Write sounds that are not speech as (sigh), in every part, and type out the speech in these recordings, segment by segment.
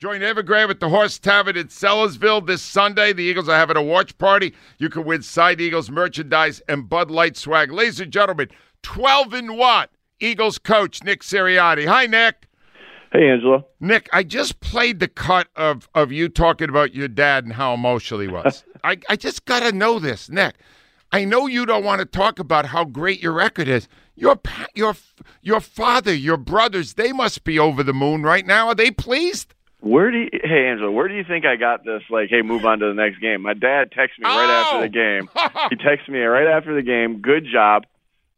Join Evergrande at the Horse Tavern in Sellersville this Sunday. The Eagles are having a watch party. You can win side Eagles merchandise and Bud Light swag. Ladies and gentlemen, 12 and what? Eagles coach Nick Sirianni. Hi, Nick. Hey, Angela. Nick, I just played the cut of, of you talking about your dad and how emotional he was. (laughs) I, I just got to know this, Nick. I know you don't want to talk about how great your record is. Your your your father, your brothers, they must be over the moon right now. Are they pleased? Where do you, hey Angela, where do you think I got this? Like, hey, move on to the next game. My dad texted me right Oh! after the game. (laughs) he texted me right after the game. Good job.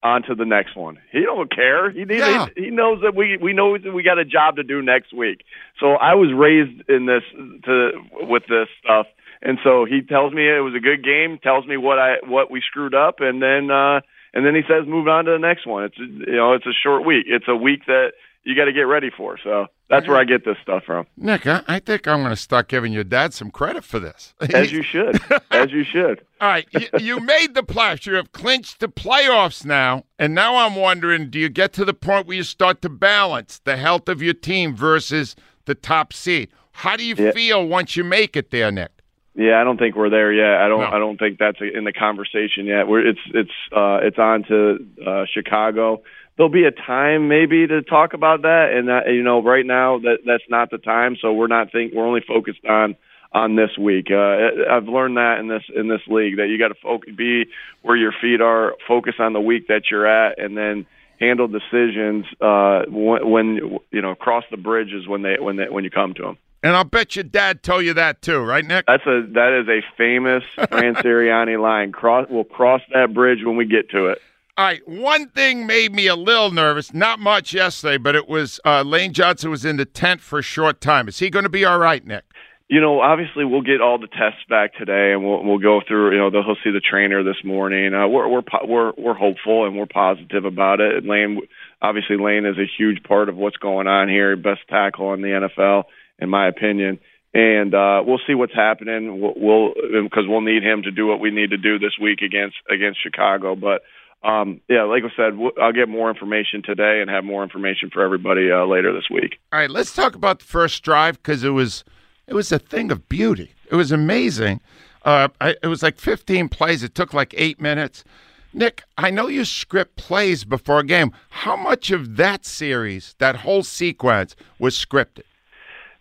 On to the next one. He don't care. He he, Yeah. he, he knows that we we know that we got a job to do next week. So I was raised in this to with this stuff, and so he tells me it was a good game. Tells me what I what we screwed up, and then uh and then he says move on to the next one. It's you know it's a short week. It's a week that you got to get ready for. So that's where I get this stuff from. Nick, I, I think I'm going to start giving your dad some credit for this. As you should. As you should. (laughs) All right, you, you made the playoffs. You have clinched the playoffs now, and now I'm wondering: Do you get to the point where you start to balance the health of your team versus the top seed? How do you Yeah. feel once you make it there, Nick? Yeah, I don't think we're there yet. I don't. No. I don't think that's in the conversation yet. We're it's it's uh, it's on to uh, Chicago. There'll be a time maybe to talk about that, and that, you know, right now that that's not the time. So we're not think we're only focused on on this week. Uh, I've learned that in this in this league that you got to focus, be where your feet are, focus on the week that you're at, and then handle decisions uh, when, when you know cross the bridges when they when they when you come to them. And I'll bet your dad told you that too, right, Nick? That's a that is a famous Fran (laughs) Sirianni line. Cross we'll cross that bridge when we get to it. All right, one thing made me a little nervous. Not much yesterday, but it was uh, Lane Johnson was in the tent for a short time. Is he going to be all right, Nick? You know, obviously we'll get all the tests back today, and we'll we'll go through. You know, they'll he'll see the trainer this morning. Uh, we're we're po- we're we're hopeful and we're positive about it. Lane, obviously, Lane is a huge part of what's going on here. Best tackle in the NFL, in my opinion. And uh, we'll see what's happening. We'll we'll- because we'll need him to do what we need to do this week against against Chicago. But um, yeah, like I said, we'll, I'll get more information today and have more information for everybody uh, later this week. All right, let's talk about the first drive because it was it was a thing of beauty. It was amazing. Uh, I, it was like 15 plays. It took like eight minutes. Nick, I know you script plays before a game. How much of that series, that whole sequence, was scripted?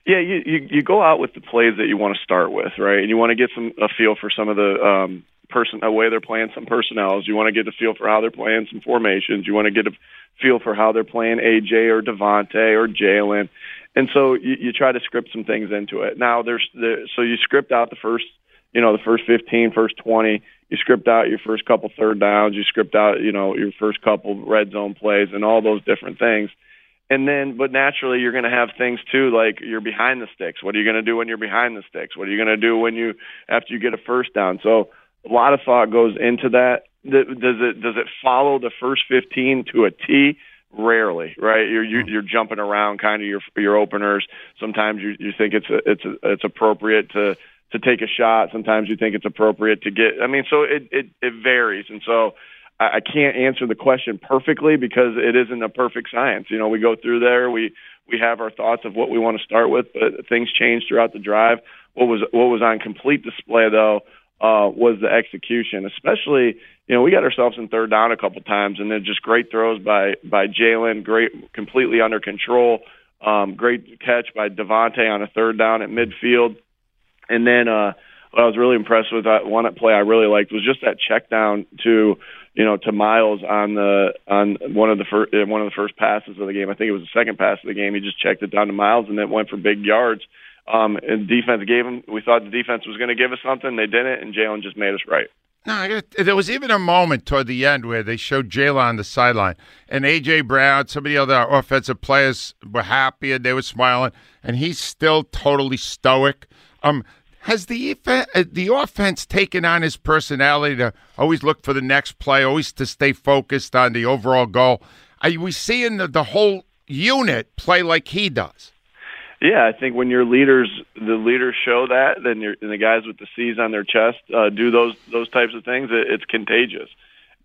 Yeah, you, you you go out with the plays that you want to start with, right? And you want to get some a feel for some of the um, person a way they're playing some personnels. You want to get a feel for how they're playing some formations. You want to get a feel for how they're playing AJ or DeVonta or Jalen. And so you, you try to script some things into it. Now there's the, so you script out the first, you know, the first 15, first 20. You script out your first couple third downs. You script out, you know, your first couple red zone plays and all those different things. And then, but naturally, you're going to have things too, like you're behind the sticks. What are you going to do when you're behind the sticks? What are you going to do when you after you get a first down? So a lot of thought goes into that. Does it does it follow the first 15 to a T? Rarely, right? You're you, you're jumping around kind of your your openers. Sometimes you you think it's a, it's a, it's appropriate to to take a shot. Sometimes you think it's appropriate to get. I mean, so it it, it varies, and so I, can't answer the question perfectly because it isn't a perfect science. You know, we go through there, we we have our thoughts of what we want to start with, but things change throughout the drive. What was what was on complete display though uh, was the execution, especially you know we got ourselves in third down a couple times, and then just great throws by by Jalen, great completely under control, um, great catch by DeVonta on a third down at midfield, and then uh, what I was really impressed with that one play I really liked was just that check down to you know to Miles on the on one of the first one of the first passes of the game. I think it was the second pass of the game. He just checked it down to Miles and then went for big yards. Um, and defense gave him. We thought the defense was going to give us something. They didn't, and Jalen just made us right. No, there was even a moment toward the end where they showed Jalen on the sideline, and AJ Brown, some of the other offensive players were happy and they were smiling, and he's still totally stoic. Um, has the uh, the offense taken on his personality to always look for the next play, always to stay focused on the overall goal? Are we seeing the, the whole unit play like he does? Yeah, I think when your leaders, the leaders show that, then and the guys with the C's on their chest uh, do those those types of things. It, it's contagious,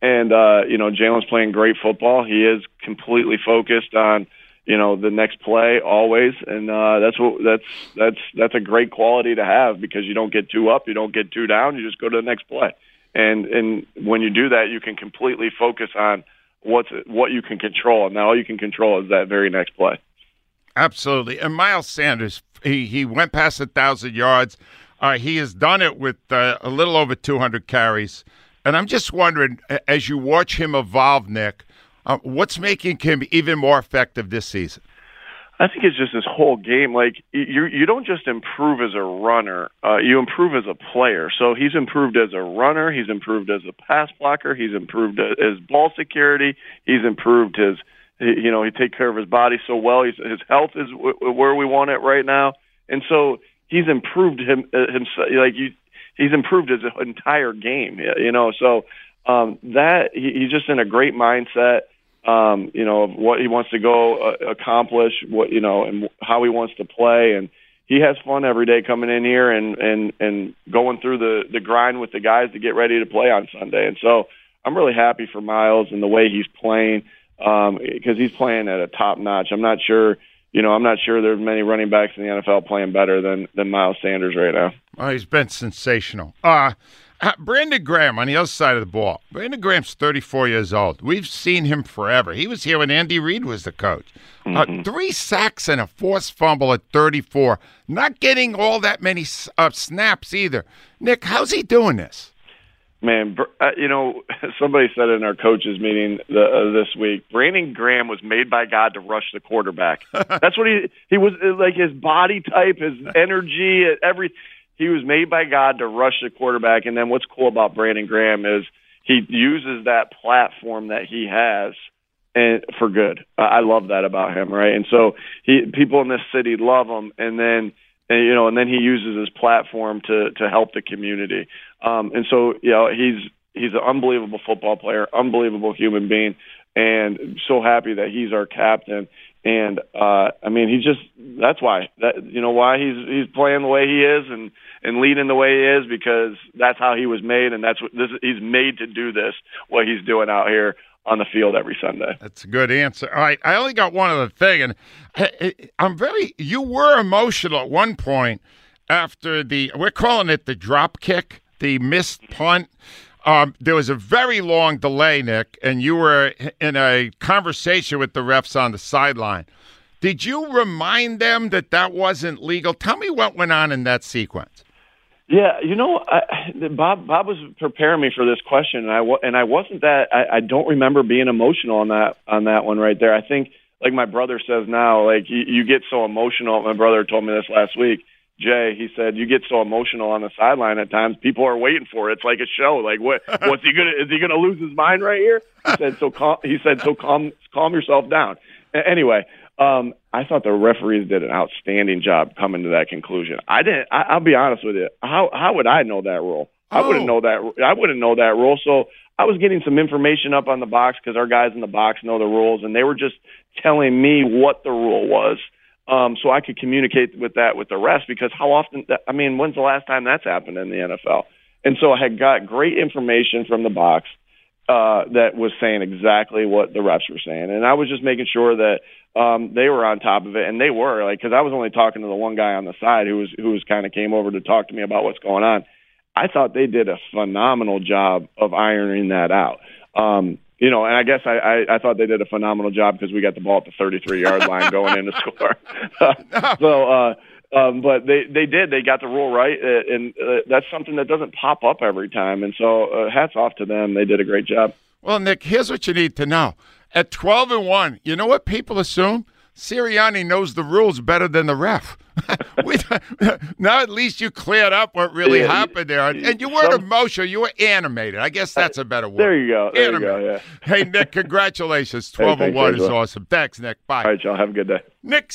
and uh, you know Jalen's playing great football. He is completely focused on you know the next play always, and uh, that's what that's that's that's a great quality to have because you don't get two up, you don't get two down, you just go to the next play, and and when you do that, you can completely focus on what's what you can control, and now all you can control is that very next play. Absolutely. And Miles Sanders, he, he went past a thousand yards. Uh, he has done it with uh, a little over 200 carries. And I'm just wondering, as you watch him evolve, Nick, uh, what's making him even more effective this season? I think it's just this whole game. Like you, you don't just improve as a runner; uh, you improve as a player. So he's improved as a runner. He's improved as a pass blocker. He's improved his ball security. He's improved his you know, he takes care of his body so well. He's, his health is w- where we want it right now, and so he's improved him uh, himself. Like you, he's improved his entire game. You know, so um, that he, he's just in a great mindset. Um, you know, of what he wants to go uh, accomplish, what you know, and how he wants to play, and he has fun every day coming in here and and and going through the the grind with the guys to get ready to play on Sunday. And so I'm really happy for Miles and the way he's playing because um, he's playing at a top notch. I'm not sure. You know, I'm not sure there's many running backs in the NFL playing better than than Miles Sanders right now. Oh, he's been sensational. Uh, uh Brandon Graham on the other side of the ball. Brandon Graham's 34 years old. We've seen him forever. He was here when Andy Reid was the coach. Uh, mm-hmm. Uh, three sacks and a forced fumble at 34. Not getting all that many uh, snaps either. Nick, how's he doing this? Man, uh, you know, (laughs) somebody said in our coaches meeting the, uh, this week, Brandon Graham was made by God to rush the quarterback. (laughs) That's what he he was uh, like. His body type, his (laughs) energy, every he was made by God to rush the quarterback. And then what's cool about Brandon Graham is he uses that platform that he has and for good. I love that about him, right? And so he people in this city love him, and then and you know, and then he uses his platform to to help the community. Um, and so, you know, he's he's an unbelievable football player, unbelievable human being, and so happy that he's our captain. And uh, I mean, he just that's why that you know why he's he's playing the way he is and and leading the way he is because that's how he was made, and that's what this he's made to do this what he's doing out here on the field every Sunday. That's a good answer. All right, I only got one other thing, and I'm very. You were emotional at one point after the. We're calling it the drop kick, the missed punt. Um, there was a very long delay, Nick, and you were in a conversation with the refs on the sideline. Did you remind them that that wasn't legal? Tell me what went on in that sequence. Yeah, you know, I, Bob Bob was preparing me for this question, and I and I wasn't that. I, I don't remember being emotional on that on that one right there. I think, like my brother says now, like you, you get so emotional. My brother told me this last week. Jay, he said, you get so emotional on the sideline at times. People are waiting for it. It's like a show. Like, what? (laughs) What's he gonna? Is he gonna lose his mind right here? He said, so calm. He said, so calm, calm yourself down. Anyway, um, I thought the referees did an outstanding job coming to that conclusion. I didn't. I, I'll be honest with you. How how would I know that rule? I wouldn't oh. know that. I wouldn't know that rule. So I was getting some information up on the box because our guys in the box know the rules, and they were just telling me what the rule was, um, so I could communicate with that with the rest. Because how often? I mean, when's the last time that's happened in the NFL? And so I had got great information from the box uh, that was saying exactly what the refs were saying, and I was just making sure that um, they were on top of it, and they were like because I was only talking to the one guy on the side who was who was kind of came over to talk to me about what's going on. I thought they did a phenomenal job of ironing that out. Um, you know, and I guess I, I, I thought they did a phenomenal job because we got the ball at the 33 yard (laughs) line going in to score. (laughs) so, uh, um, but they they did they got the rule right, uh, and uh, that's something that doesn't pop up every time. And so, uh, hats off to them. They did a great job. Well, Nick, here's what you need to know at 12 and 1, you know what people assume? Sirianni knows the rules better than the ref. (laughs) (laughs) (laughs) now at least you cleared up what really Yeah, happened there, and you weren't some- emotional. You were animated. I guess that's a better word. There you go. There you go. Yeah. Hey Nick, congratulations. Hey, Twelve and thanks, one is awesome. Thanks, Nick. Bye. All right, y'all. Have a good day. Nick.